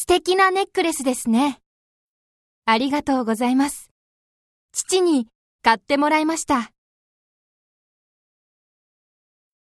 素敵なネックレスですね。ありがとうございます。父に買ってもらいました。